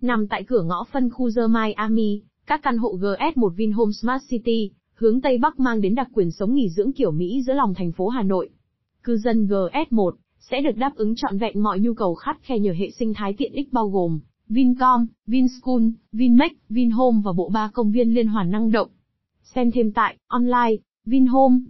Nằm tại cửa ngõ phân khu The Miami, các căn hộ GS1 Vinhome Smart City, hướng Tây Bắc mang đến đặc quyền sống nghỉ dưỡng kiểu Mỹ giữa lòng thành phố Hà Nội. Cư dân GS1 sẽ được đáp ứng trọn vẹn mọi nhu cầu khắt khe nhờ hệ sinh thái tiện ích bao gồm Vincom, Vinschool, Vinmec, Vinhome và bộ ba công viên liên hoàn năng động. Xem thêm tại online Vinhome